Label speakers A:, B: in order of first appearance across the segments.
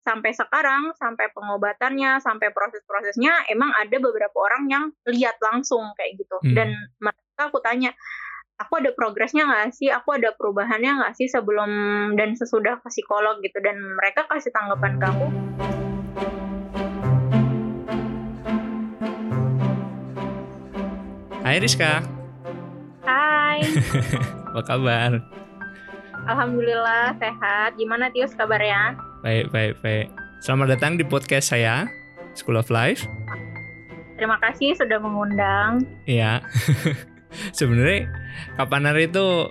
A: sampai sekarang sampai pengobatannya sampai proses-prosesnya emang ada beberapa orang yang lihat langsung kayak gitu.
B: Hmm.
A: dan mereka aku tanya aku ada progresnya nggak sih? Aku ada perubahannya nggak sih sebelum dan sesudah ke psikolog gitu? Dan mereka kasih tanggapan ke aku.
B: Hai Rizka,
A: Hai.
B: Apa kabar?
A: Alhamdulillah sehat. Gimana Tius kabarnya
B: Baik, baik, baik. Selamat datang di podcast saya, School of Life.
A: terima kasih sudah mengundang
B: Iya. Sebenarnya kapan hari itu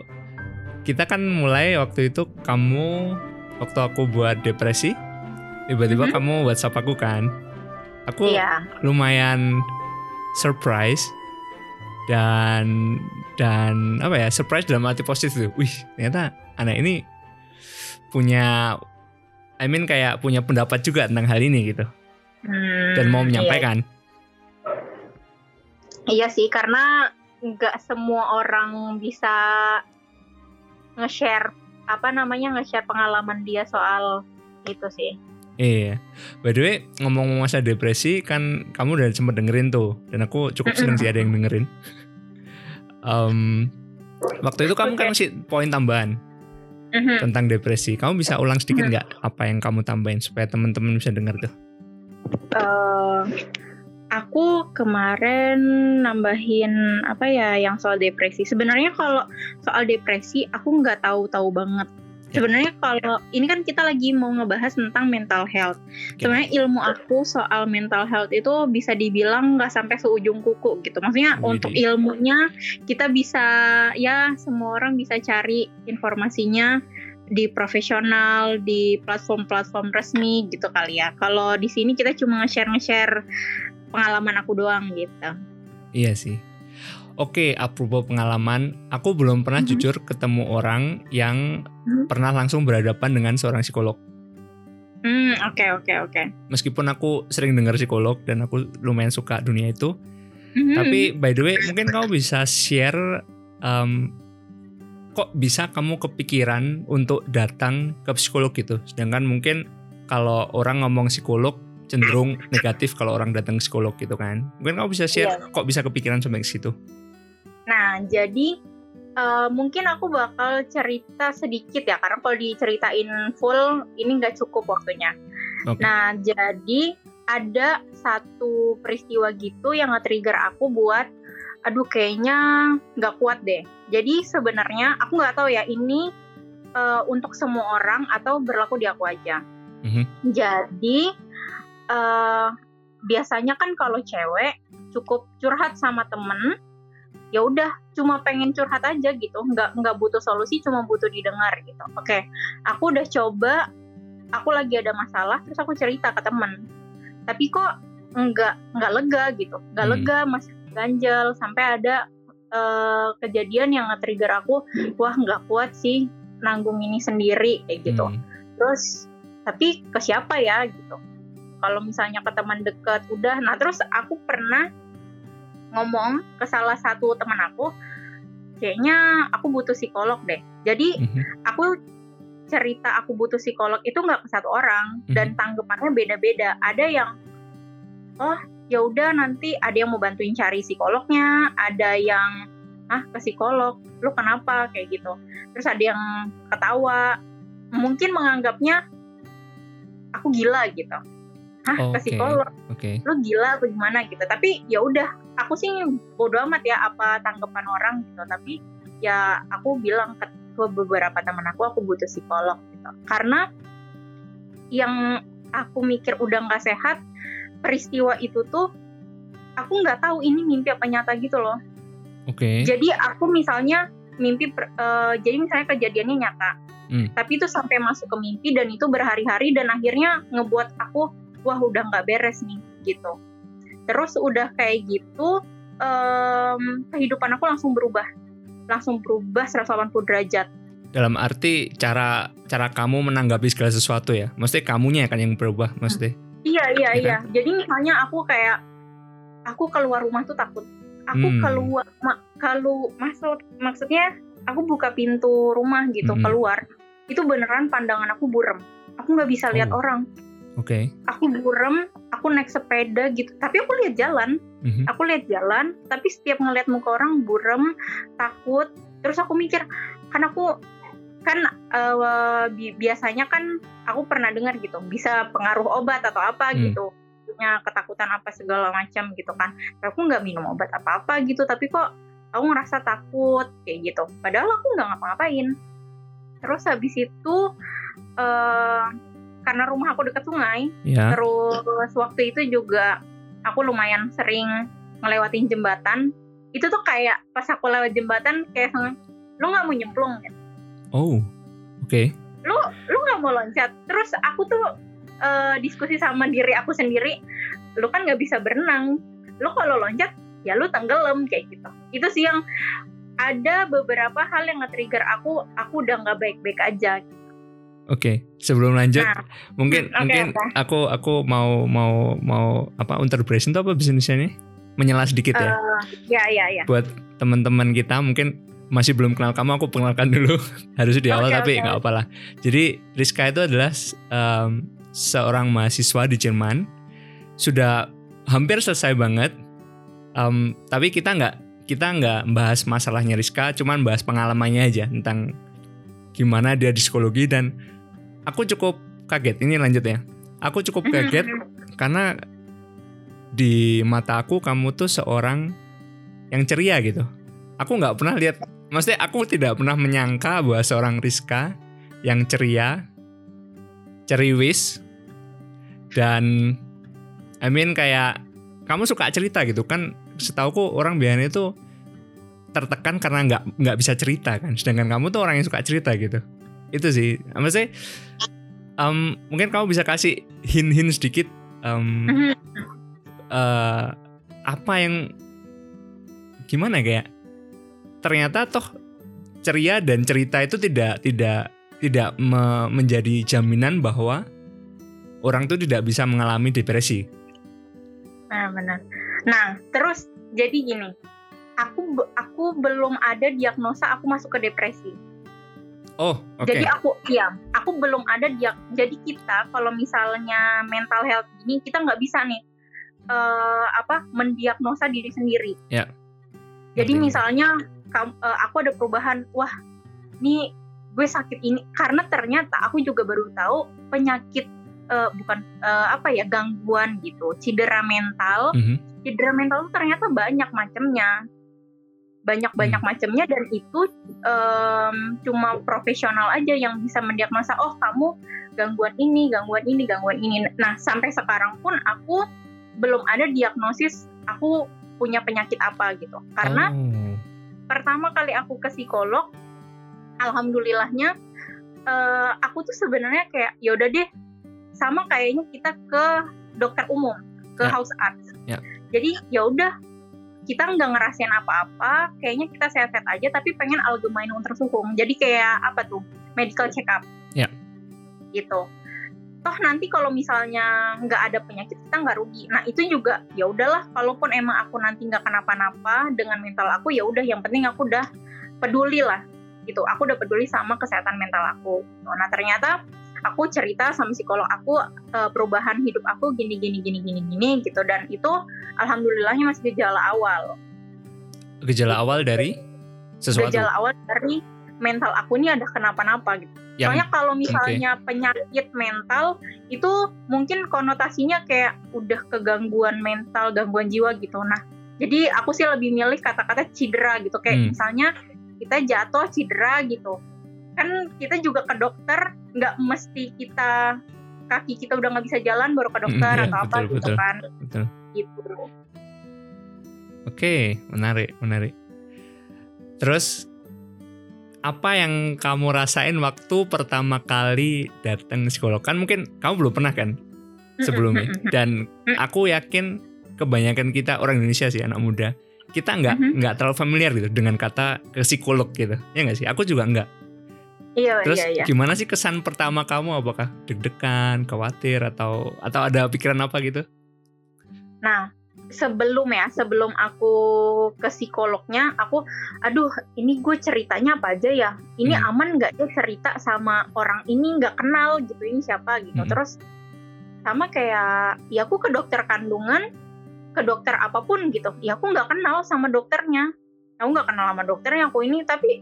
B: kita kan mulai waktu itu kamu waktu aku buat depresi, tiba-tiba
A: Mhm.
B: kamu WhatsApp aku kan. Aku
A: iya
B: lumayan surprise dan dan apa ya surprise dalam arti positif. Wih ternyata anak ini punya I mean kayak punya pendapat juga tentang hal ini gitu
A: Hmm,
B: dan mau
A: iya.
B: menyampaikan.
A: Iya sih, karena nggak semua orang bisa nge-share apa namanya nge-share pengalaman dia soal itu sih.
B: Iya. By the way, ngomong masa depresi kan kamu udah sempet dengerin tuh dan aku cukup seneng sih ada yang dengerin. Em, waktu itu kamu kan ngasih poin tambahan
A: Mhm.
B: tentang depresi. Kamu bisa ulang sedikit nggak apa yang kamu tambahin supaya teman-teman bisa denger tuh?
A: Eh, aku kemarin nambahin apa ya yang soal depresi. Sebenarnya kalau soal depresi aku nggak tahu-tahu banget.
B: Ya.
A: Sebenarnya kalau ini kan kita lagi mau ngebahas tentang mental health.
B: Oke.
A: Sebenarnya ilmu aku soal mental health itu bisa dibilang nggak sampai seujung kuku gitu. Maksudnya
B: Widih.
A: untuk ilmunya kita bisa ya semua orang bisa cari informasinya di profesional di platform-platform resmi gitu kali ya. Kalau di sini kita cuma nge-share nge-share pengalaman aku doang gitu.
B: Iya sih. Oke, apropos pengalaman, aku belum pernah
A: Mhm.
B: jujur ketemu orang yang
A: Mhm.
B: pernah langsung berhadapan dengan seorang psikolog.
A: Hmm, oke oke oke.
B: Meskipun aku sering dengar psikolog dan aku lumayan suka dunia itu,
A: Mhm.
B: Tapi by the way, mungkin kamu bisa share um, kok bisa kamu kepikiran untuk datang ke psikolog gitu. Sedangkan mungkin kalau orang ngomong psikolog cenderung negatif kalau orang datang ke psikolog gitu kan. Mungkin kamu bisa share kok bisa kepikiran sampai ke situ.
A: Nah, jadi eh, mungkin aku bakal cerita sedikit ya, karena kalau diceritain full ini nggak cukup waktunya.
B: Oke.
A: Nah, jadi ada satu peristiwa gitu yang nge-trigger aku buat, aduh kayaknya nggak kuat deh. Jadi sebenarnya aku nggak tahu ya ini eh, untuk semua orang atau berlaku di aku aja.
B: Mhm.
A: Jadi eh, biasanya kan kalau cewek cukup curhat sama temen, ya udah cuma pengen curhat aja gitu, nggak nggak butuh solusi, cuma butuh didengar gitu. Oke, aku udah coba, aku lagi ada masalah, terus aku cerita ke temen, tapi kok nggak nggak lega gitu, nggak
B: Hmm.
A: lega masih ganjel. Sampai ada eh, kejadian yang nge-trigger aku, wah nggak kuat sih nanggung ini sendiri kayak gitu.
B: Hmm.
A: terus tapi ke siapa ya? gitu. Kalau misalnya ke teman dekat udah. Nah terus aku pernah ngomong ke salah satu teman aku kayaknya aku butuh psikolog deh. Jadi
B: Mhm.
A: aku cerita aku butuh psikolog itu nggak ke satu orang dan tanggapannya beda-beda. Ada yang oh ya udah nanti ada yang mau bantuin cari psikolognya ada yang ah ke psikolog lu kenapa kayak gitu. Terus ada yang ketawa mungkin menganggapnya aku gila gitu. Ah ke
B: Oke.
A: psikolog?
B: Oke.
A: lu gila atau gimana? Gitu. Tapi ya udah aku sih bodo amat ya apa tanggapan orang gitu. Tapi ya aku bilang ke, ke beberapa teman aku aku butuh psikolog gitu. Karena yang aku mikir udah nggak sehat peristiwa itu tuh aku nggak tahu ini mimpi apa nyata gitu loh.
B: Oke.
A: jadi aku misalnya mimpi eh, jadi misalnya kejadiannya nyata.
B: Hmm.
A: tapi itu sampai masuk ke mimpi dan itu berhari-hari dan akhirnya ngebuat aku wah udah nggak beres nih gitu terus udah kayak gitu em, kehidupan aku langsung berubah langsung berubah 180 derajat
B: Dalam arti cara cara kamu menanggapi segala sesuatu ya. Maksudnya kamunya kan yang berubah maksudnya.
A: iya iya
B: Iya
A: iya jadi misalnya aku kayak aku keluar rumah tuh takut aku
B: Hmm.
A: keluar ma- kalau maksud maksudnya aku buka pintu rumah gitu
B: Mhm.
A: keluar itu beneran pandangan aku burem aku nggak bisa lihat
B: Oh.
A: orang
B: Oke.
A: Aku burem, aku naik sepeda gitu. Tapi aku lihat jalan,
B: Mhm.
A: aku lihat jalan. Tapi setiap ngeliat muka orang burem, takut. Terus aku mikir, kan aku kan eh, bi- biasanya kan aku pernah dengar gitu, bisa pengaruh obat atau apa
B: Hmm.
A: gitu. Punya ketakutan apa segala macam gitu kan. Tapi aku nggak minum obat apa-apa gitu. Tapi kok aku ngerasa takut kayak gitu. Padahal aku nggak ngapa-ngapain. Terus habis itu eh karena rumah aku dekat sungai,
B: Ya.
A: terus waktu itu juga aku lumayan sering ngelewatin jembatan. Itu tuh kayak pas aku lewat jembatan kayak lu nggak mau nyemplung ya?
B: Oh. Oke.
A: Lu lu nggak mau loncat? Terus aku tuh eh, diskusi sama diri aku sendiri. Lu kan nggak bisa berenang. Lu kalau loncat ya lu tenggelam kayak gitu. Itu sih yang ada beberapa hal yang nge-trigger aku. Aku udah nggak baik-baik aja.
B: Oke. Sebelum lanjut,
A: Nah,
B: mungkin
A: oke,
B: mungkin
A: oke.
B: aku aku mau mau mau apa unterbrechen itu apa bahasa Indonesia Menyela sedikit ya.
A: eh, ya ya ya.
B: Buat teman-teman kita mungkin masih belum kenal kamu, aku perkenalkan dulu. Harus di awal
A: Oke,
B: tapi nggak apa-apa lah. Jadi Rizka itu adalah em, seorang mahasiswa di Jerman. Sudah hampir selesai banget. Em, tapi kita nggak kita nggak bahas masalahnya Rizka, cuman bahas pengalamannya aja tentang gimana dia di psikologi dan aku cukup kaget. Ini lanjut ya. Aku cukup kaget karena di mata aku kamu tuh seorang yang ceria gitu. Aku nggak pernah lihat, maksudnya aku tidak pernah menyangka bahwa seorang Rizka yang ceria, ceriwis, dan I mean kayak kamu suka cerita gitu kan? Setauku orang biasanya itu tertekan karena nggak nggak bisa cerita kan, sedangkan kamu tuh orang yang suka cerita gitu. Itu sih, maksudnya em, mungkin kamu bisa kasih hint-hint sedikit.
A: Mhm.
B: eh apa yang gimana ya, kayak ternyata toh ceria dan cerita itu tidak tidak tidak me- menjadi jaminan bahwa orang itu tidak bisa mengalami depresi.
A: Nah, benar. Nah, terus jadi gini. Aku aku belum ada diagnosa aku masuk ke depresi.
B: Oh, oke.
A: Jadi aku iya, aku belum ada diag jadi kita kalau misalnya mental health ini kita nggak bisa nih eh, apa mendiagnosa diri sendiri.
B: Ya.
A: Jadi
B: Ngerti.
A: misalnya kam- eh, aku ada perubahan, wah, nih gue sakit ini karena ternyata aku juga baru tahu penyakit eh, bukan eh, apa ya gangguan gitu, cedera mental
B: Mhm.
A: cedera mental tuh ternyata banyak macamnya banyak banyak macamnya dan itu em, cuma profesional aja yang bisa mendiagnosa oh kamu gangguan ini gangguan ini gangguan ini nah sampai sekarang pun aku belum ada diagnosis aku punya penyakit apa gitu karena
B: Oh.
A: pertama kali aku ke psikolog alhamdulillahnya eh, aku tuh sebenarnya kayak yaudah deh sama kayaknya kita ke dokter umum ke
B: Ya.
A: house arts
B: Ya.
A: jadi ya udah kita nggak ngerasain apa-apa kayaknya kita sehat-sehat aja tapi pengen allgemeine untersuchung jadi kayak apa tuh medical check up
B: Ya.
A: gitu. Toh nanti kalau misalnya nggak ada penyakit kita nggak rugi. Nah itu juga ya udahlah kalaupun emang aku nanti nggak kenapa-napa dengan mental aku ya udah yang penting aku udah peduli lah. Gitu aku udah peduli sama kesehatan mental aku. Nah ternyata aku cerita sama psikolog aku eh, perubahan hidup aku gini gini gini gini gini gitu dan itu alhamdulillahnya masih gejala awal
B: Gejala awal dari sesuatu.
A: gejala awal dari mental aku ini ada kenapa-napa gitu
B: Yang
A: Soalnya kalau misalnya penyakit mental itu mungkin konotasinya kayak udah kegangguan mental, gangguan jiwa gitu. Nah, jadi aku sih lebih milih kata-kata cedera gitu. Kayak
B: Hmm.
A: misalnya kita jatuh cedera gitu. Kan kita juga ke dokter nggak mesti kita kaki kita udah nggak bisa jalan baru ke dokter
B: iya,
A: atau apa
B: betul,
A: gitu
B: betul.
A: kan.
B: betul.
A: Gitu.
B: Oke, menarik, menarik. Terus apa yang kamu rasain waktu pertama kali datang psikolog? Kan mungkin kamu belum pernah kan sebelumnya. Dan aku yakin kebanyakan kita orang Indonesia sih anak muda, kita nggak
A: Mhm.
B: nggak terlalu familiar gitu dengan kata ke psikolog gitu. Ya nggak sih? Aku juga nggak.
A: Iya,
B: Terus
A: iya, iya.
B: gimana sih kesan pertama kamu? Apakah deg-degan, khawatir atau atau ada pikiran apa gitu?
A: Nah, sebelum ya, sebelum aku ke psikolognya, aku, aduh, ini gue ceritanya apa aja ya? Ini
B: Hmm.
A: aman nggak ya cerita sama orang ini nggak kenal gitu, ini siapa gitu.
B: Hmm.
A: Terus sama kayak ya aku ke dokter kandungan ke dokter apa pun gitu ya aku nggak kenal sama dokternya aku nggak kenal sama dokternya aku ini tapi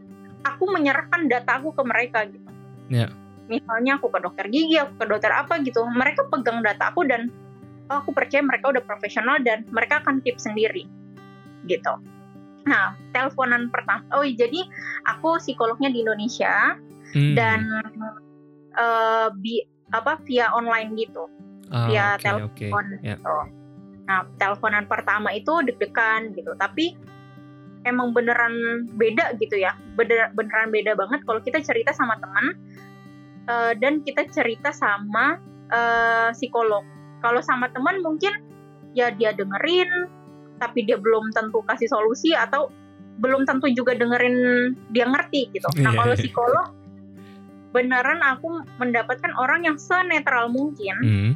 A: aku menyerahkan data aku ke mereka gitu
B: Ya.
A: misalnya aku ke dokter gigi aku ke dokter apa gitu mereka pegang data aku dan oh, aku percaya mereka udah profesional dan mereka akan keep sendiri gitu nah teleponan pertama oh jadi aku psikolognya di Indonesia
B: Hmm.
A: dan eh, bi apa via online gitu
B: Ah,
A: via
B: oke,
A: telepon
B: oke. Ya.
A: gitu. Nah, teleponan pertama itu deg-degan gitu, tapi emang beneran beda gitu ya. Bener, beneran beda banget kalau kita cerita sama teman eh, dan kita cerita sama eh, psikolog. Kalau sama teman mungkin ya dia dengerin tapi dia belum tentu kasih solusi atau belum tentu juga dengerin dia ngerti gitu. Nah,
B: Iya,
A: kalau psikolog beneran aku mendapatkan orang yang senetral mungkin
B: Hmm.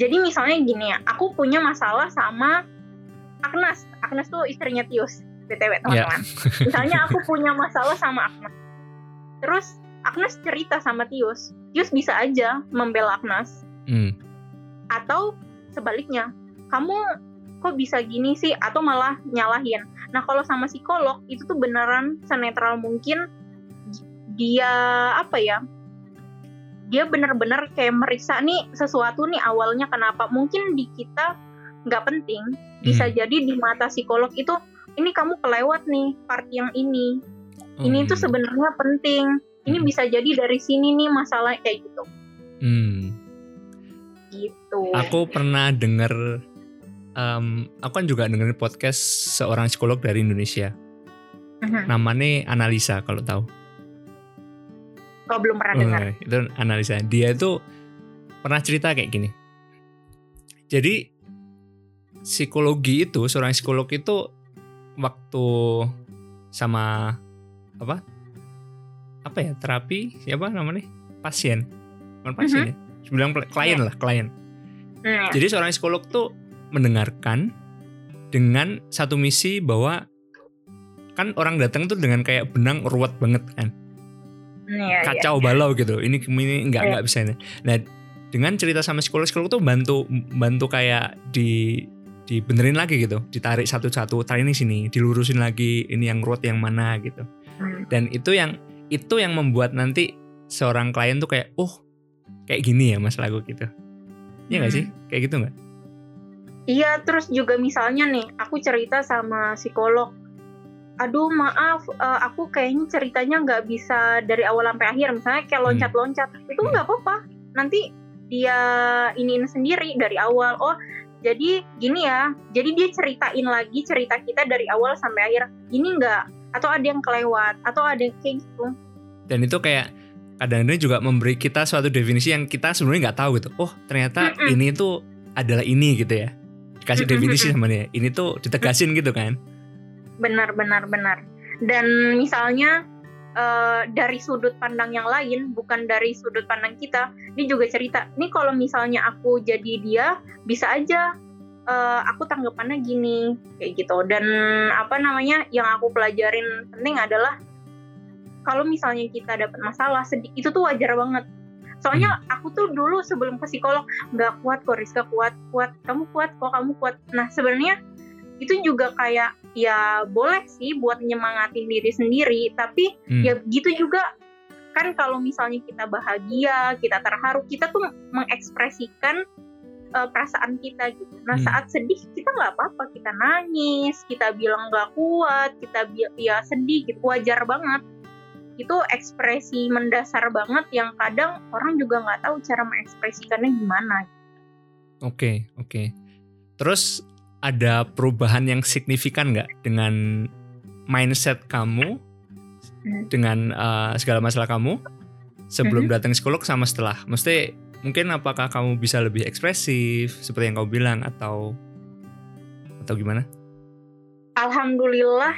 A: jadi misalnya gini ya, aku punya masalah sama Agnes. Agnes tuh istrinya Tius, btw teman-teman. Misalnya aku punya masalah sama Agnes. Terus Agnes cerita sama Tius, Tius bisa aja membela Agnes.
B: Hmm.
A: Atau sebaliknya, kamu kok bisa gini sih? Atau malah nyalahin. Nah kalau sama psikolog itu tuh beneran senetral mungkin dia apa ya? Dia bener-bener kayak meriksa nih sesuatu nih awalnya kenapa? Mungkin di kita nggak penting, bisa
B: Hmm.
A: jadi di mata psikolog itu ini kamu kelewat nih part yang ini.
B: Oh,
A: ini tuh
B: hmm.
A: sebenarnya penting. Ini
B: Hmm.
A: bisa jadi dari sini nih masalah kayak gitu.
B: Hmm.
A: Gitu.
B: Aku pernah denger, em, aku kan juga dengerin podcast seorang psikolog dari Indonesia.
A: Mhm.
B: Namanya Analisa kalau tahu.
A: Oh, belum pernah dengar.
B: Oh, itu analisa. Dia itu pernah cerita kayak gini. Jadi psikologi itu seorang psikolog itu waktu sama apa? Apa ya terapi? Siapa namanya? Pasien. Bukan pasien ya. Bilang klien
A: Iya.
B: lah, klien.
A: Hmm,
B: Jadi seorang psikolog tuh mendengarkan dengan satu misi bahwa kan orang datang tuh dengan kayak benang ruwet banget kan
A: iya, iya.
B: kacau balau gitu. Ini ini nggak
A: Iya.
B: nggak bisa ini. Nah dengan cerita sama psikolog psikolog tuh bantu bantu kayak di dibenerin lagi gitu, ditarik satu-satu, tarik ini sini, dilurusin lagi ini yang ruwet yang mana gitu.
A: Hmm.
B: Dan itu yang itu yang membuat nanti seorang klien tuh kayak oh kayak gini ya masalah gue gitu. Iya nggak
A: Hmm.
B: sih? Kayak gitu nggak?
A: Iya, terus juga misalnya nih, aku cerita sama psikolog. Aduh, maaf, eh, aku kayaknya ceritanya nggak bisa dari awal sampai akhir. Misalnya kayak
B: Hmm.
A: loncat-loncat, itu
B: Hmm.
A: nggak apa-apa. Nanti dia iniin sendiri dari awal. Oh, jadi gini ya. Jadi dia ceritain lagi cerita kita dari awal sampai akhir. Ini nggak, atau ada yang kelewat, atau ada yang kayak gitu.
B: Dan itu kayak kadang-kadang juga memberi kita suatu definisi yang kita sebenarnya nggak tahu gitu. Oh ternyata
A: Mm-mm.
B: ini tuh adalah ini gitu ya. Dikasih definisi sama dia. Ini tuh ditegasin gitu kan.
A: Benar, benar, benar. Dan misalnya eh, dari sudut pandang yang lain, bukan dari sudut pandang kita, dia juga cerita. Nih kalau misalnya aku jadi dia, bisa aja eh, aku tanggapannya gini, kayak gitu. Dan apa namanya, yang aku pelajarin penting adalah kalau misalnya kita dapat masalah sedih, itu tuh wajar banget. Soalnya aku tuh dulu sebelum ke psikolog nggak kuat kok Rizka kuat kuat kamu kuat kok kamu kuat. Nah sebenarnya itu juga kayak ya boleh sih buat nyemangatin diri sendiri tapi
B: Hmm.
A: ya gitu juga kan kalau misalnya kita bahagia kita terharu kita tuh mengekspresikan uh, perasaan kita gitu nah
B: Hmm.
A: saat sedih kita nggak apa-apa kita nangis kita bilang nggak kuat kita bi- ya sedih gitu wajar banget itu ekspresi mendasar banget yang kadang orang juga nggak tahu cara mengekspresikannya gimana
B: Oke, oke. Terus ada perubahan yang signifikan nggak dengan mindset kamu
A: Hmm.
B: dengan uh, segala masalah kamu sebelum
A: Mhm.
B: datang psikolog sama setelah? Mesti mungkin apakah kamu bisa lebih ekspresif seperti yang kau bilang atau atau gimana?
A: alhamdulillah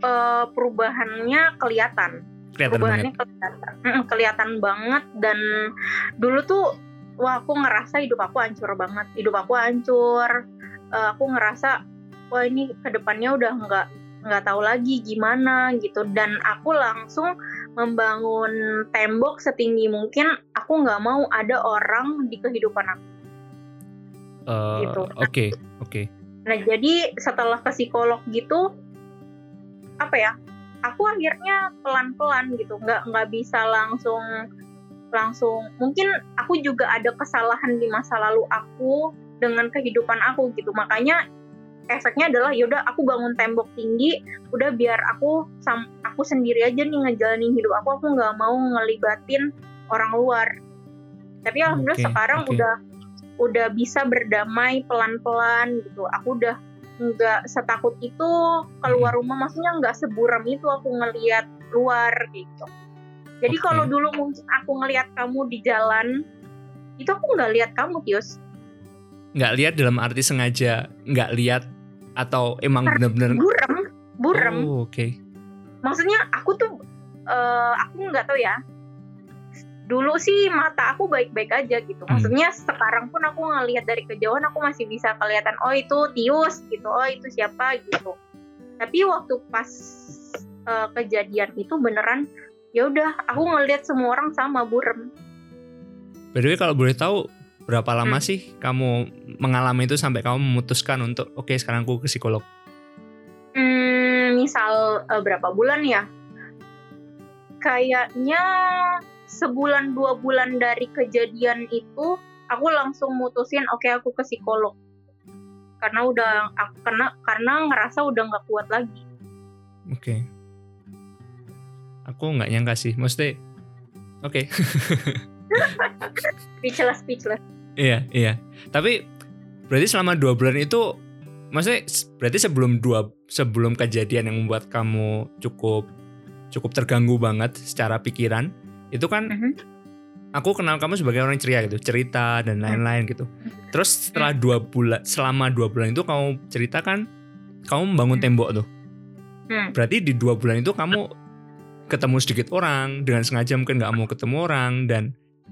A: eh, perubahannya kelihatan
B: Kelihatan
A: perubahannya
B: banget.
A: kelihatan Mm, kelihatan banget dan dulu tuh wah aku ngerasa hidup aku hancur banget hidup aku hancur Eh, aku ngerasa wah ini ke depannya udah nggak nggak tahu lagi gimana gitu dan aku langsung membangun tembok setinggi mungkin aku nggak mau ada orang di kehidupan aku
B: Uh,
A: gitu.
B: Oke, okay, oke. Okay.
A: Nah, jadi setelah ke psikolog gitu apa ya? Aku akhirnya pelan-pelan gitu, nggak nggak bisa langsung langsung. Mungkin aku juga ada kesalahan di masa lalu aku dengan kehidupan aku gitu. Makanya efeknya adalah yaudah aku bangun tembok tinggi udah biar aku sam aku sendiri aja nih ngejalanin hidup aku aku nggak mau ngelibatin orang luar tapi alhamdulillah okay, sekarang okay. udah udah bisa berdamai pelan-pelan gitu aku udah nggak setakut itu keluar rumah maksudnya nggak seburam itu aku ngelihat luar gitu jadi okay. kalau dulu mungkin aku ngelihat kamu di jalan itu aku nggak lihat kamu Tius
B: nggak lihat dalam arti sengaja nggak lihat atau emang benar-benar
A: burem burem
B: oh, oke okay.
A: maksudnya aku tuh uh, aku nggak tahu ya dulu sih mata aku baik-baik aja gitu hmm. maksudnya hmm. sekarang pun aku ngelihat dari kejauhan aku masih bisa kelihatan oh itu tius gitu oh itu siapa gitu tapi waktu pas uh, kejadian itu beneran ya udah aku ngelihat semua orang sama burem.
B: By the way kalau boleh tahu berapa lama hmm. sih kamu mengalami itu sampai kamu memutuskan untuk oke okay, sekarang aku ke psikolog?
A: Hmm, misal uh, berapa bulan ya? Kayaknya sebulan dua bulan dari kejadian itu aku langsung mutusin oke okay, aku ke psikolog karena udah aku karena karena ngerasa udah nggak kuat lagi.
B: Oke. Okay. Aku nggak nyangka sih, mesti oke. Okay.
A: speechless, speechless.
B: Iya, iya. Tapi berarti selama dua bulan itu, maksudnya berarti sebelum dua sebelum kejadian yang membuat kamu cukup cukup terganggu banget secara pikiran, itu kan uh-huh. aku kenal kamu sebagai orang ceria gitu, cerita dan lain-lain gitu. Terus setelah dua bulan, selama dua bulan itu kamu cerita kan, kamu membangun tembok tuh. Hmm. Berarti di dua bulan itu kamu ketemu sedikit orang dengan sengaja mungkin nggak mau ketemu orang dan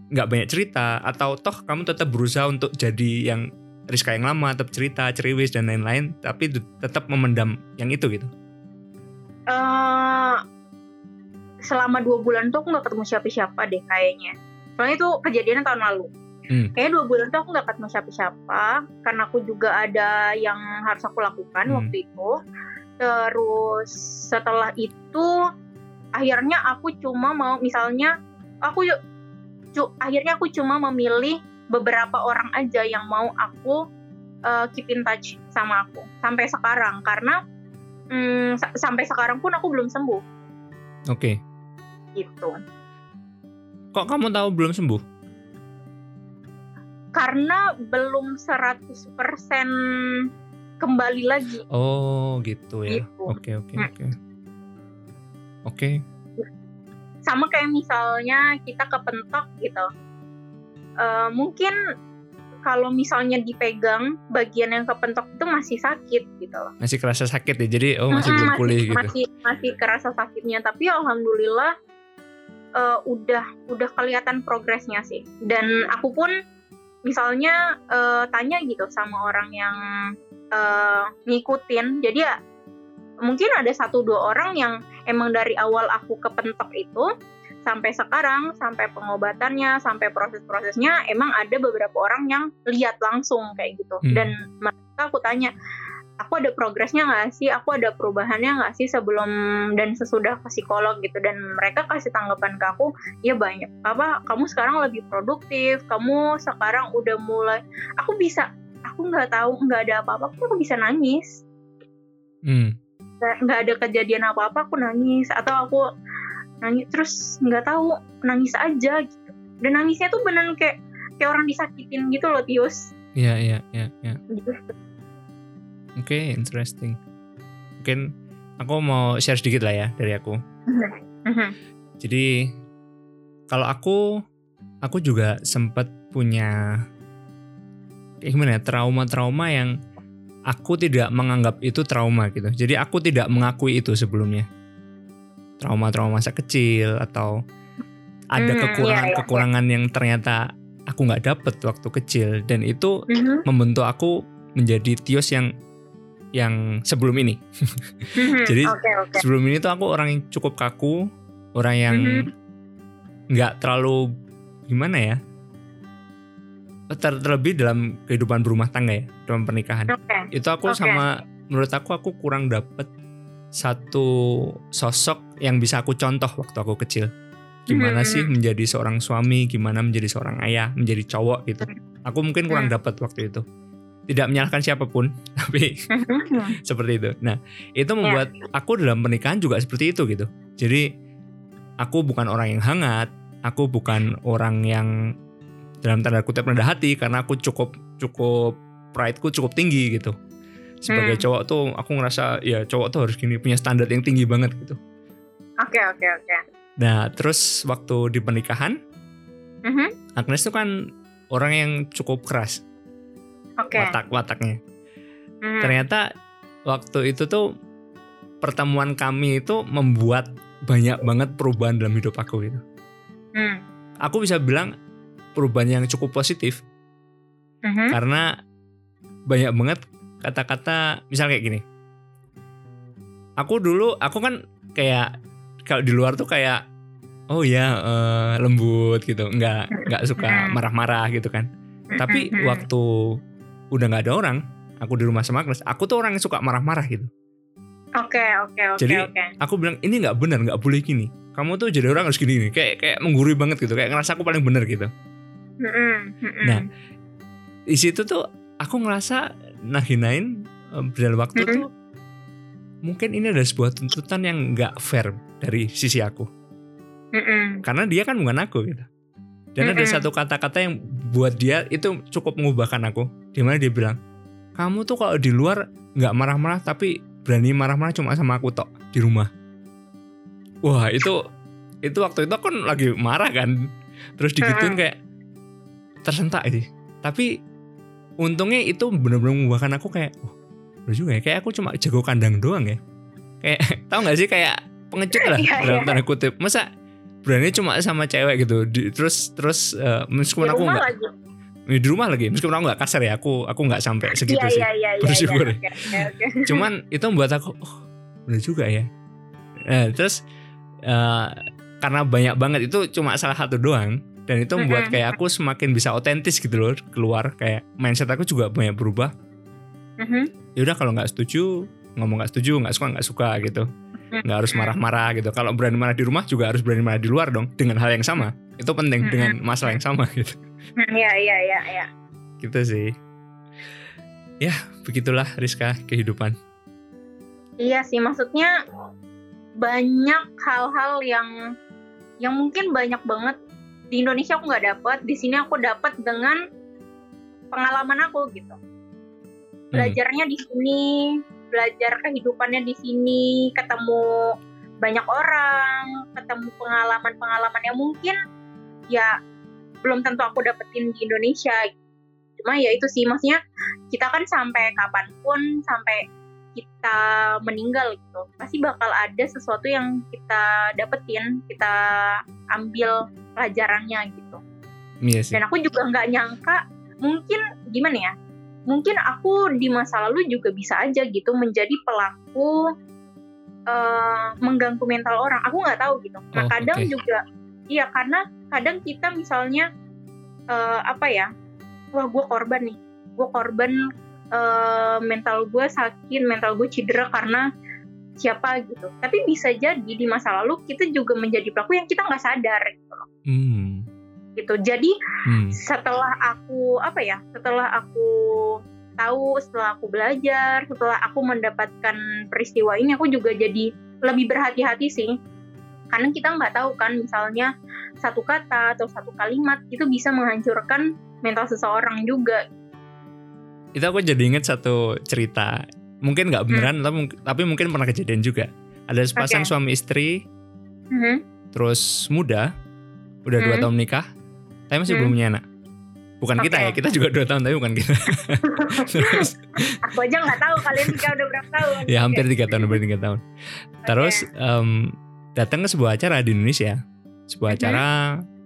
B: nggak banyak cerita atau toh kamu tetap berusaha untuk jadi yang Rizka yang lama tetap cerita ceriwis dan lain-lain tapi tetap memendam yang itu gitu
A: uh, selama dua bulan tuh aku nggak ketemu siapa-siapa deh kayaknya soalnya itu kejadiannya tahun lalu hmm. kayaknya dua bulan tuh aku nggak ketemu siapa-siapa karena aku juga ada yang harus aku lakukan hmm. waktu itu terus setelah itu akhirnya aku cuma mau misalnya aku cu akhirnya aku cuma memilih beberapa orang aja yang mau aku uh, keep in touch sama aku sampai sekarang karena um, sampai sekarang pun aku belum sembuh.
B: Oke. Okay.
A: Gitu.
B: Kok kamu tahu belum sembuh?
A: Karena belum 100% kembali lagi.
B: Oh, gitu ya. Gitu. Oke, oke, hmm. oke. Oke
A: sama kayak misalnya kita kepentok gitu. Uh, mungkin kalau misalnya dipegang bagian yang kepentok itu masih sakit gitu loh.
B: Masih kerasa sakit ya? Jadi oh masih belum pulih
A: gitu. masih masih kerasa sakitnya. Tapi alhamdulillah uh, udah udah kelihatan progresnya sih. Dan aku pun misalnya uh, tanya gitu sama orang yang uh, ngikutin. Jadi ya mungkin ada satu dua orang yang emang dari awal aku kepentok itu sampai sekarang sampai pengobatannya sampai proses-prosesnya emang ada beberapa orang yang lihat langsung kayak gitu. Hmm. dan mereka aku tanya aku ada progresnya nggak sih? Aku ada perubahannya nggak sih sebelum dan sesudah ke psikolog gitu? Dan mereka kasih tanggapan ke aku ya banyak. Apa kamu sekarang lebih produktif kamu sekarang udah mulai aku bisa aku nggak tahu nggak ada apa-apa aku bisa nangis. Hmm nggak ada kejadian apa apa aku nangis atau aku nangis terus nggak tahu nangis aja gitu dan nangisnya tuh benar kayak kayak orang disakitin gitu loh Tius
B: iya iya iya ya. gitu. oke okay, interesting mungkin aku mau share sedikit lah ya dari aku uh-huh. jadi kalau aku aku juga sempat punya kayak gimana ya trauma-trauma yang aku tidak menganggap itu trauma gitu. Jadi aku tidak mengakui itu sebelumnya. Trauma-trauma masa kecil atau ada kekurangan-kekurangan hmm, iya, iya. yang ternyata aku nggak dapet waktu kecil dan itu mm-hmm. membentuk aku menjadi Tios yang yang sebelum ini. Mm-hmm. Jadi okay, okay. sebelum ini tuh aku orang yang cukup kaku, orang yang mm-hmm. nggak mm-hmm. terlalu gimana ya? Ter- terlebih dalam kehidupan berumah tangga ya, dalam pernikahan.
A: Oke.
B: Itu aku
A: Oke.
B: sama menurut aku aku kurang dapet satu sosok yang bisa aku contoh waktu aku kecil. Gimana
A: Mhm,
B: sih menjadi seorang suami, gimana menjadi seorang ayah, menjadi cowok gitu. Aku mungkin kurang
A: Hmm.
B: dapet waktu itu. Tidak menyalahkan siapa pun, tapi
A: Mhm.
B: seperti itu. Nah, itu
A: Ya.
B: membuat aku dalam pernikahan juga seperti itu gitu. Jadi aku bukan orang yang hangat, aku bukan orang yang dalam tanda kutip rendah hati karena aku cukup cukup pride-ku cukup tinggi gitu. Sebagai
A: Hmm.
B: cowok tuh aku ngerasa ya cowok tuh harus gini punya standar yang tinggi banget gitu.
A: Oke oke oke.
B: Nah, terus waktu di pernikahan
A: Mhm.
B: Agnes tuh kan orang yang cukup keras
A: Oke.
B: watak-wataknya.
A: Mhm.
B: ternyata waktu itu tuh pertemuan kami itu membuat banyak banget perubahan dalam hidup aku gitu.
A: Hmm.
B: Aku bisa bilang perubahan yang cukup positif
A: Mhm.
B: karena banyak banget kata-kata misal kayak gini. Aku dulu aku kan kayak kalau di luar tuh kayak oh ya eh, lembut gitu, nggak nggak suka
A: Hmm.
B: marah-marah gitu kan. Tapi
A: Mhm.
B: waktu udah nggak ada orang, aku di rumah sama Agnes, aku tuh orang yang suka marah-marah gitu.
A: Oke oke oke
B: Jadi,
A: oke.
B: Aku bilang ini nggak benar, nggak boleh gini. Kamu tuh jadi orang harus gini, gini. kayak kayak menggurui banget gitu, kayak ngerasa aku paling benar gitu. Nah, Di situ tuh aku ngerasa nahinain eh, berjalan waktu tuh mungkin ini adalah sebuah tuntutan yang nggak fair dari sisi aku, karena dia kan bukan aku gitu. Dan ada satu kata-kata yang buat dia itu cukup mengubahkan aku, di mana dia bilang, kamu tuh kalau di luar nggak marah-marah tapi berani marah-marah cuma sama aku tok di rumah. Wah itu itu waktu itu aku kan lagi marah kan, terus digituin kayak tersentak sih. Tapi untungnya itu benar-benar mengubahkan aku kayak, oh bener juga ya, kayak aku cuma jago kandang doang ya. Kayak tau nggak sih kayak pengecut lah
A: Iya,
B: dalam
A: iya.
B: tanda kutip. Masa berani cuma sama cewek gitu, Di- terus terus
A: Di
B: meskipun aku nggak di rumah lagi, meskipun aku nggak kasar ya, aku aku nggak sampai segitu
A: Iya
B: sih.
A: iya iya iya.
B: Bersyukur
A: iya.
B: ya.
A: Oke.
B: Cuman itu membuat aku, oh bener juga ya. Nah, terus eh, karena banyak banget itu cuma salah satu doang dan itu membuat kayak aku semakin bisa otentis gitu loh keluar. Kayak mindset aku juga banyak berubah.
A: Mhm.
B: ya udah kalau nggak setuju ngomong nggak setuju nggak suka nggak suka gitu. Nggak harus marah-marah gitu. Kalau berani marah di rumah juga harus berani marah di luar dong. Dengan hal yang sama. Itu penting dengan masalah yang sama gitu.
A: Iya iya iya iya.
B: gitu sih. Ya begitulah Rizka kehidupan.
A: Iya sih maksudnya banyak hal-hal yang yang mungkin banyak banget di Indonesia aku nggak dapat, di sini aku dapat dengan pengalaman aku gitu. Belajarnya di sini, belajar kehidupannya di sini, ketemu banyak orang, ketemu pengalaman-pengalaman yang mungkin ya belum tentu aku dapetin di Indonesia. Cuma ya itu sih maksudnya kita kan sampai kapan pun sampai kita meninggal gitu pasti bakal ada sesuatu yang kita dapetin kita ambil pelajarannya gitu.
B: Iya sih.
A: Dan aku juga nggak nyangka mungkin gimana ya mungkin aku di masa lalu juga bisa aja gitu menjadi pelaku eh, mengganggu mental orang. Aku nggak tahu gitu. Nah
B: Oh,
A: kadang
B: oke.
A: juga iya karena kadang kita misalnya eh, apa ya wah gue korban nih. Gue korban eh, mental gue sakit mental gue cedera karena siapa gitu. Tapi bisa jadi di masa lalu kita juga menjadi pelaku yang kita nggak sadar gitu loh.
B: Hmm.
A: gitu. Jadi
B: Hmm.
A: setelah aku apa ya setelah aku tahu setelah aku belajar setelah aku mendapatkan peristiwa ini aku juga jadi lebih berhati-hati sih. Karena kita nggak tahu kan misalnya satu kata atau satu kalimat itu bisa menghancurkan mental seseorang juga.
B: Itu aku jadi inget satu cerita mungkin nggak beneran tapi, mung- tapi mungkin pernah kejadian juga ada sepasang
A: Oke.
B: suami istri
A: Mhm.
B: terus muda udah dua
A: Hmm.
B: tahun nikah tapi masih
A: Hmm.
B: belum punya anak bukan kita
A: Oke.
B: ya kita juga dua tahun tapi bukan kita terus
A: aku aja nggak tahu kalian nikah udah berapa tahun
B: ya hampir tiga tahun hampir tiga tahun terus em, datang ke sebuah acara di Indonesia sebuah
A: Mhm.
B: acara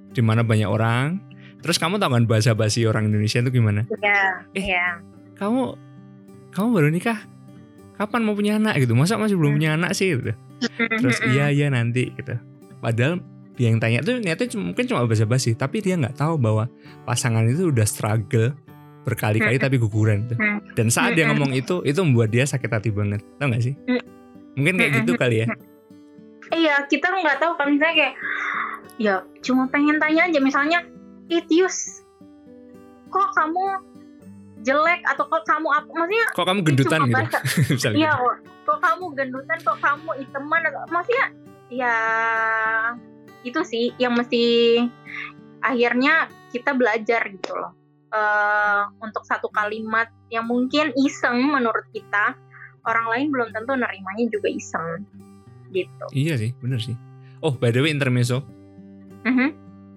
B: di mana banyak orang terus kamu tahu kan bahasa basi orang Indonesia itu gimana
A: Iya,
B: Eh,
A: iya.
B: kamu kamu baru nikah kapan mau punya anak gitu masa masih belum
A: Hmm.
B: punya anak sih gitu terus iya iya nanti gitu padahal dia yang tanya tuh niatnya cuma, mungkin cuma basa-basi tapi dia nggak tahu bahwa pasangan itu udah struggle berkali-kali
A: Hmm.
B: tapi guguran tuh.
A: Hmm.
B: Dan saat dia
A: Hmm.
B: ngomong itu itu membuat dia sakit hati banget. Tau gak sih?
A: Hmm.
B: Mungkin kayak
A: Hmm.
B: gitu kali ya.
A: Iya, kita nggak tahu kan misalnya kayak ya cuma pengen tanya aja misalnya, Itius, kok kamu jelek atau kok kamu apa? Maksudnya
B: Kok kamu gendutan gitu? Misalnya.
A: Iya, kok, kok kamu gendutan, kok kamu iteman maksudnya ya itu sih yang mesti akhirnya kita belajar gitu loh. Eh, untuk satu kalimat yang mungkin iseng menurut kita, orang lain belum tentu nerimanya juga iseng gitu.
B: Iya sih, bener sih. Oh, by the way intermezzo.
A: Mhm.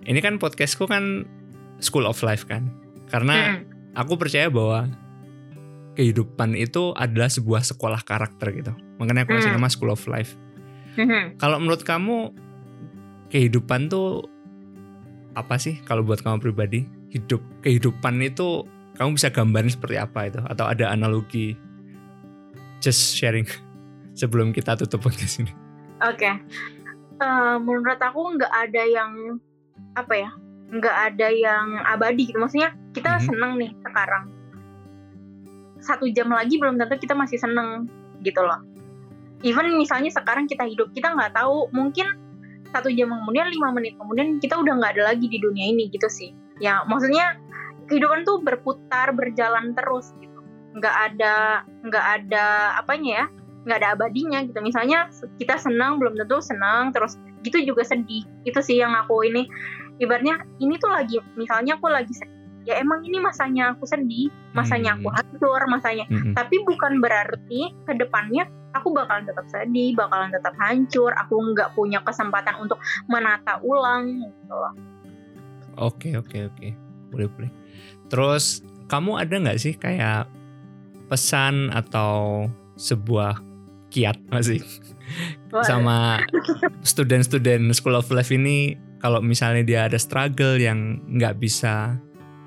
B: Ini kan podcastku kan School of Life kan. Karena
A: Mm.
B: Aku percaya bahwa kehidupan itu adalah sebuah sekolah karakter gitu. Makanya aku kasih
A: Hmm.
B: nama School of Life.
A: Mhm.
B: Kalau menurut kamu kehidupan tuh apa sih kalau buat kamu pribadi? Hidup kehidupan itu kamu bisa gambarin seperti apa itu atau ada analogi? Just sharing sebelum kita tutup podcast ini.
A: Oke. Eh, menurut aku nggak ada yang apa ya? Nggak ada yang abadi gitu. Maksudnya kita
B: Mhm.
A: seneng nih sekarang. Satu jam lagi belum tentu kita masih seneng gitu loh. Even misalnya sekarang kita hidup, kita nggak tahu mungkin satu jam kemudian, lima menit kemudian kita udah nggak ada lagi di dunia ini gitu sih. Ya maksudnya kehidupan tuh berputar, berjalan terus gitu. Nggak ada, nggak ada apanya ya? nggak ada abadinya gitu misalnya kita senang belum tentu senang terus gitu juga sedih itu sih yang aku ini ibaratnya ini tuh lagi misalnya aku lagi sedih ya emang ini masanya aku sedih masanya
B: Hmm.
A: aku hancur masanya
B: Mm-mm.
A: tapi bukan berarti ke depannya aku bakalan tetap sedih bakalan tetap hancur aku nggak punya kesempatan untuk menata ulang gitu loh
B: Oke oke oke boleh boleh. Terus kamu ada nggak sih kayak pesan atau sebuah kiat masih sama student-student School of Life ini kalau misalnya dia ada struggle yang nggak bisa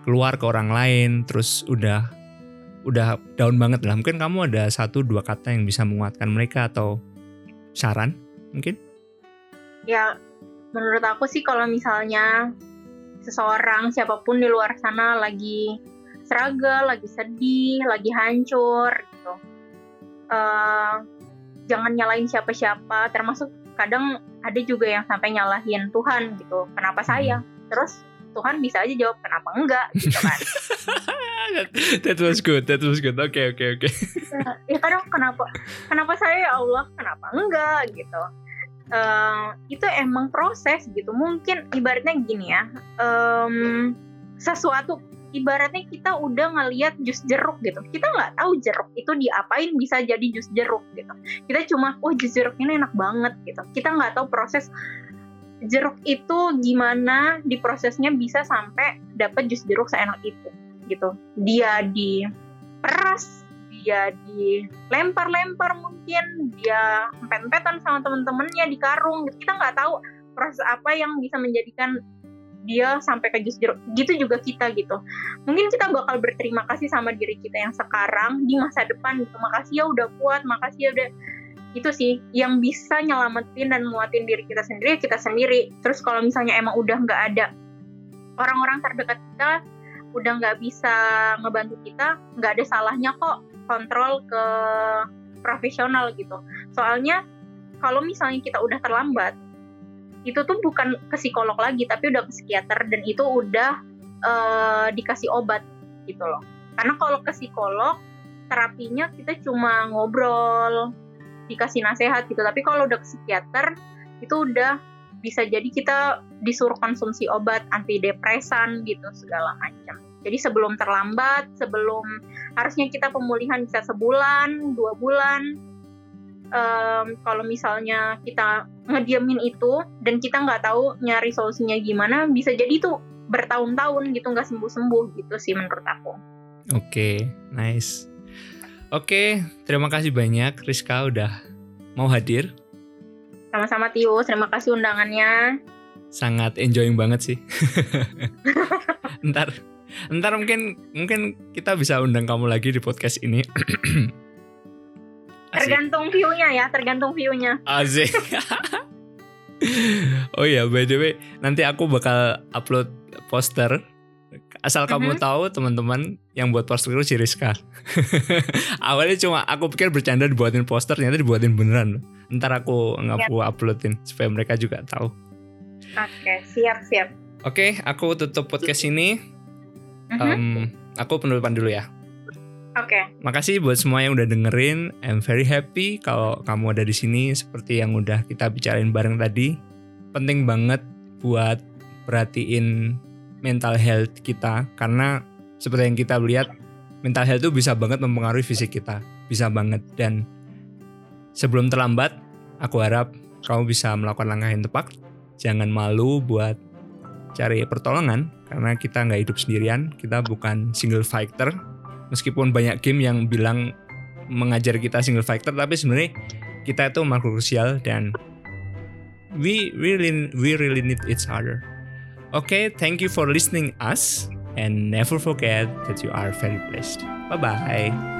B: keluar ke orang lain terus udah udah down banget lah mungkin kamu ada satu dua kata yang bisa menguatkan mereka atau saran mungkin
A: ya menurut aku sih kalau misalnya seseorang siapa pun di luar sana lagi struggle, lagi sedih, lagi hancur gitu. eh, jangan nyalain siapa-siapa, termasuk kadang ada juga yang sampai nyalahin Tuhan gitu. Kenapa saya? Terus Tuhan bisa aja jawab kenapa enggak gitu kan.
B: that was good that was good oke oke oke
A: ya kadang kenapa kenapa saya ya Allah kenapa enggak gitu Eh, itu emang proses gitu mungkin ibaratnya gini ya em, sesuatu ibaratnya kita udah ngeliat jus jeruk gitu. Kita nggak tahu jeruk itu diapain bisa jadi jus jeruk gitu. Kita cuma oh jus jeruk ini enak banget gitu. Kita nggak tahu proses jeruk itu gimana di prosesnya bisa sampai dapat jus jeruk seenak itu gitu. Dia diperas dia dilempar-lempar mungkin dia empet-empetan sama temen-temennya di karung gitu. Kita nggak tahu proses apa yang bisa menjadikan dia sampai ke jus jeruk gitu juga kita gitu. Mungkin kita bakal berterima kasih sama diri kita yang sekarang di masa depan gitu. Makasih ya udah kuat makasih ya udah itu sih. Yang bisa nyelamatin dan nguatin diri kita sendiri kita sendiri. Terus kalau misalnya emang udah nggak ada orang-orang terdekat kita udah nggak bisa ngebantu kita nggak ada salahnya kok kontrol ke profesional gitu. Soalnya kalau misalnya kita udah terlambat itu tuh bukan ke psikolog lagi tapi udah ke psikiater dan itu udah eh, dikasih obat gitu loh. Karena kalau ke psikolog terapinya kita cuma ngobrol dikasih nasihat gitu. Tapi kalau udah ke psikiater itu udah bisa jadi kita disuruh konsumsi obat antidepresan gitu segala macam. Jadi sebelum terlambat sebelum harusnya kita pemulihan bisa sebulan dua bulan Em, kalau misalnya kita ngediamin itu dan kita nggak tahu nyari solusinya gimana bisa jadi itu bertahun-tahun gitu nggak sembuh-sembuh gitu sih menurut aku
B: Oke, nice. Oke, terima kasih banyak Rizka udah mau hadir.
A: sama-sama Tio terima kasih undangannya
B: Sangat enjoying banget sih. ntar, ntar mungkin mungkin kita bisa undang kamu lagi di podcast ini.
A: Tergantung view-nya ya tergantung view-nya
B: Asik. oh iya, by the way, nanti aku bakal upload poster. Asal mm -hmm. kamu tahu teman-teman yang buat poster itu si Rizka. Awalnya cuma aku pikir bercanda dibuatin poster, ternyata dibuatin beneran. Ntar aku ngaku ya. uploadin supaya mereka juga tahu.
A: Oke, siap siap.
B: Oke, aku tutup podcast ini. Mm -hmm. um, aku penutupan dulu ya.
A: Oke. Okay.
B: Makasih buat semua yang udah dengerin. I'm very happy kalau kamu ada di sini seperti yang udah kita bicarain bareng tadi. Penting banget buat perhatiin mental health kita karena seperti yang kita lihat mental health itu bisa banget mempengaruhi fisik kita, bisa banget dan sebelum terlambat aku harap kamu bisa melakukan langkah yang tepat. Jangan malu buat cari pertolongan karena kita nggak hidup sendirian, kita bukan single fighter, meskipun banyak game yang bilang mengajar kita single fighter tapi sebenarnya kita itu makhluk sosial dan we really we really need each other. Okay, thank you for listening us and never forget that you are very blessed. Bye bye.